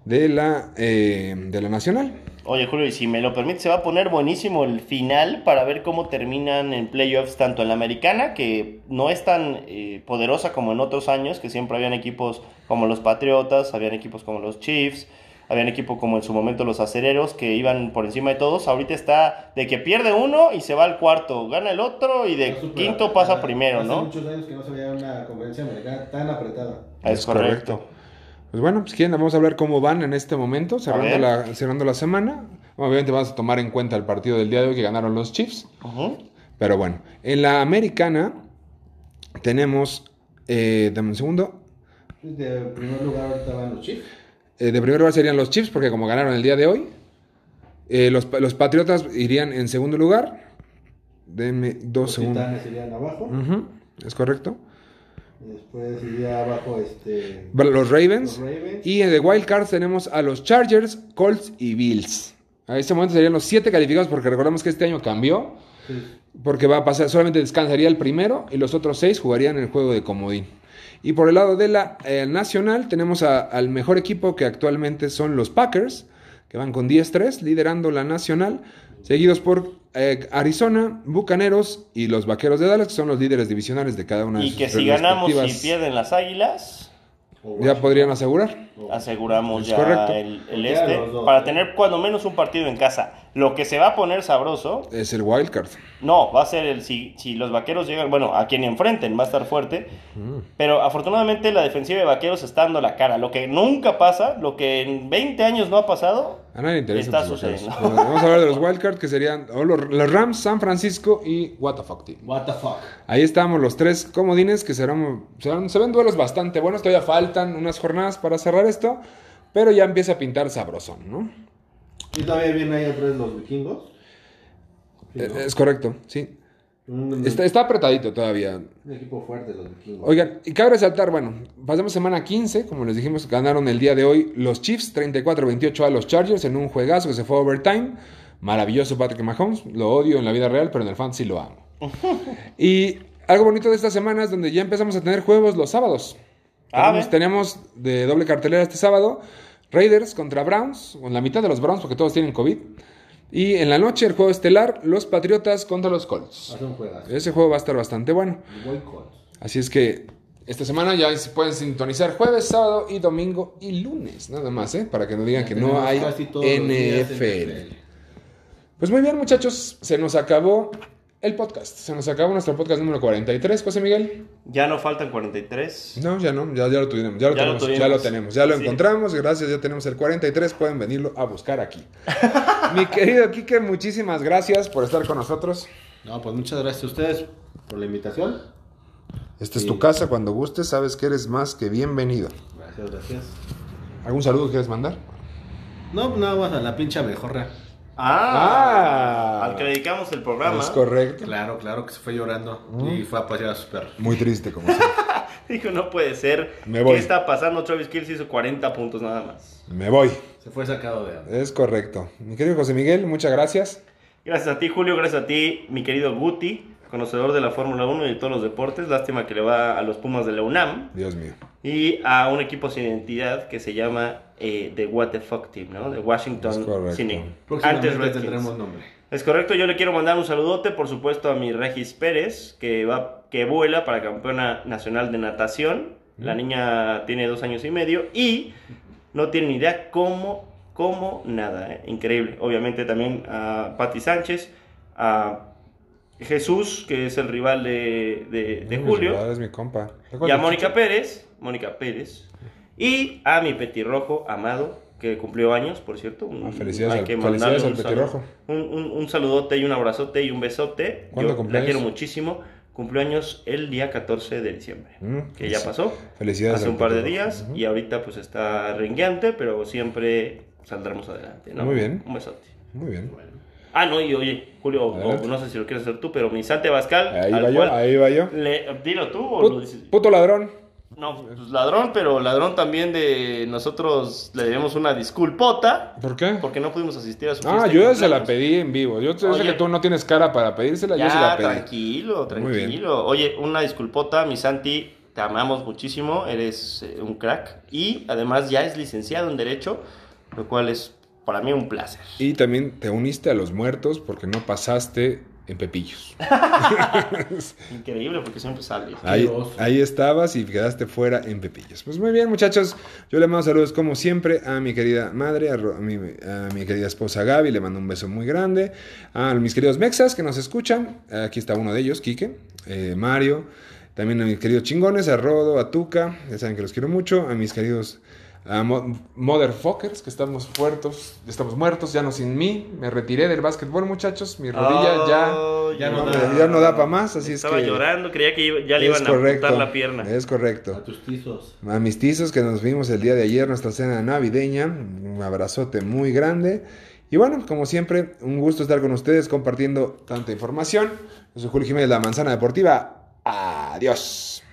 de la, eh, de la Nacional. Oye, Julio, y si me lo permite, se va a poner buenísimo el final para ver cómo terminan en playoffs tanto en la americana, que no es tan eh, poderosa como en otros años, que siempre habían equipos como los Patriotas, habían equipos como los Chiefs, habían equipos como en su momento los Acereros, que iban por encima de todos. Ahorita está de que pierde uno y se va al cuarto, gana el otro y de quinto pasa primero, Hace ¿no? muchos años que no se veía una conferencia americana tan apretada. Es, Es correcto. correcto. Pues bueno, si quieren vamos a hablar cómo van en este momento, cerrando la, cerrando la semana. Obviamente vamos a tomar en cuenta el partido del día de hoy que ganaron los Chiefs. Ujú. Pero bueno, en la americana tenemos, eh, dame un segundo, De primer lugar ahorita van los Chiefs. Eh, de primer lugar serían los Chiefs porque como ganaron el día de hoy, eh, los, los Patriotas irían en segundo lugar. Denme dos Los segundos. Titanes irían abajo. Es correcto. Después iría abajo este. Los Ravens. Los Ravens. Y en The Wild Cards tenemos a los Chargers, Colts y Bills. A este momento serían los siete calificados porque recordamos que este año cambió. Sí. Porque va a pasar, solamente descansaría el primero y los otros seis jugarían el juego de comodín. Y por el lado de la eh, nacional tenemos a- al mejor equipo que actualmente son los Packers, que van con 10-3, liderando la nacional, seguidos por eh, Arizona, Bucaneros y los Vaqueros de Dallas, que son los líderes divisionales de cada una de Y sus que si ganamos y pierden las águilas, Ya podrían asegurar. aseguramos Es ya correcto. el, este dos, para ¿eh? tener cuando menos un partido en casa. Lo que se va a poner sabroso, Es el wild card. no, va a ser el si, si los vaqueros llegan, bueno, a quien enfrenten va a estar fuerte, pero afortunadamente la defensiva de vaqueros está dando la cara. Lo que nunca pasa, lo que en 20 años no ha pasado, A nadie le interesa. Está sucediendo. Bueno, Vamos a hablar de los wild card que serían o los, los Rams, San Francisco y What the fuck team. What the fuck. Ahí estamos los tres comodines que serán, serán- se ven duelos bastante buenos. Todavía faltan unas jornadas para cerrar esto, pero ya empieza a pintar sabrosón, ¿no? Y todavía vienen ahí atrás los vikingos. Eh, ¿no? Es correcto, sí. Está, está apretadito todavía. un equipo fuerte los vikingos. Oigan, y cabe resaltar, bueno, pasamos semana 15, como les dijimos, ganaron el día de hoy los Chiefs 34-28 a los Chargers en un juegazo que se fue a overtime. Maravilloso Patrick Mahomes, lo odio en la vida real, pero en el fantasy lo amo. y algo bonito de esta semana es donde ya empezamos a tener juegos los sábados. Ah, teníamos de doble cartelera este sábado Raiders contra Browns, con la mitad de los Browns porque todos tienen COVID. Y en la noche el juego estelar, los Patriotas contra los Colts. Ese juego va a estar bastante bueno. Así es que esta semana ya se pueden sintonizar jueves, sábado y domingo y lunes, nada más, ¿eh? Para que no digan Ya que no hay NFL. Pues muy bien, muchachos, se nos acabó el podcast. Se nos acabó nuestro podcast número 43, José Miguel. ya no faltan 43. No, ya no, ya, ya lo tuvimos, ya lo, Ya lo tenemos, ya lo tenemos, ya lo Sí. encontramos, gracias, ya tenemos el 43, pueden venirlo a buscar aquí. Mi querido Kike, muchísimas gracias por estar con nosotros. No, pues muchas gracias a ustedes por la invitación. Esta es tu casa, cuando gustes, sabes que eres más que bienvenido. Gracias, gracias. ¿Algún saludo quieres mandar? No, nada más a la pincha mejorra. Ah, Ah. al que dedicamos el programa. Es correcto. Claro, claro que se fue llorando y fue a pasear a sus perros. Muy triste, como siempre. Dijo, no puede ser. Me voy. ¿Qué está pasando? Travis Kelce hizo 40 puntos nada más. Me voy. Se fue sacado de onda. Es correcto. Mi querido José Miguel, muchas gracias. Gracias a ti, Julio. Gracias a ti, mi querido Guti, conocedor de la Fórmula 1 y de todos los deportes. Lástima que le va a los Pumas de la UNAM. Dios mío. Y a un equipo sin identidad que se llama eh, The What the Fuck Team, ¿no? De Washington. Cine. Antes tendremos nombre. Es correcto, yo le quiero mandar un saludote, por supuesto, a mi Regis Pérez, que va, que vuela para campeona nacional de natación. La niña tiene dos años y medio y no tiene ni idea cómo, cómo nada, ¿eh? increíble. Obviamente también a Patti Sánchez, a Jesús, que es el rival de, de- de Julio, Es mi compa. y a Mónica Pérez, Mónica Pérez, y a mi petirrojo amado, que cumplió años, por cierto. Un- Ah, felicidades hay al- que felicidades al petirrojo. Un, un- un saludote y un abrazote y un besote. ¿Cuándo Yo cumpleaños? la quiero muchísimo. Cumpleaños el día 14 de diciembre, Mm, que ya pasó. Felicidades. Hace un par de días y ahorita pues está rengueante, pero siempre saldremos adelante. ¿no? Muy bien. Un besote. Muy bien. Ah, no, y oye, Julio, o- no sé si lo quieres hacer tú, pero mi Sante Bascal. Ahí va yo, ahí va yo. le- dilo tú o Put- lo dices. puto ladrón. No, pues ladrón, pero ladrón también de nosotros le debemos una disculpota ¿Por qué? porque no pudimos asistir a su Ah, fiesta de yo ya se la pedí en vivo. Yo sé que tú no tienes cara para pedírsela, yo se Ya, la pedí. tranquilo, tranquilo. Oye, una disculpota, mi Santi, te amamos muchísimo, eres eh, un crack y además ya es licenciado en Derecho, lo cual es para mí un placer. Y también te uniste a los muertos porque no pasaste en Pepillos. Increíble porque siempre sales. Ahí, ahí estabas y quedaste fuera en Pepillos. Pues muy bien, muchachos. Yo le mando saludos como siempre a mi querida madre, a mi, a mi querida esposa Gaby. Le mando un beso muy grande. A mis queridos mexas que nos escuchan. Aquí está uno de ellos, Quique, eh, Mario. También a mis queridos chingones, a Rodo, a Tuca. Ya saben que los quiero mucho. A mis queridos a mo- motherfuckers, que estamos muertos, estamos muertos, ya no sin mí. Me retiré del básquetbol, muchachos. Mi rodilla ya, Oh, ya no, no da. ya no da para más. Así Estaba es que. llorando, creía que iba- ya le iban a amputar la pierna. Es correcto. A tus tizos. A mis tizos que nos vimos el día de ayer, nuestra cena navideña. Un abrazote muy grande. Y bueno, como siempre, un gusto estar con ustedes compartiendo tanta información. Yo soy Julio Jiménez, la Manzana Deportiva. Adiós.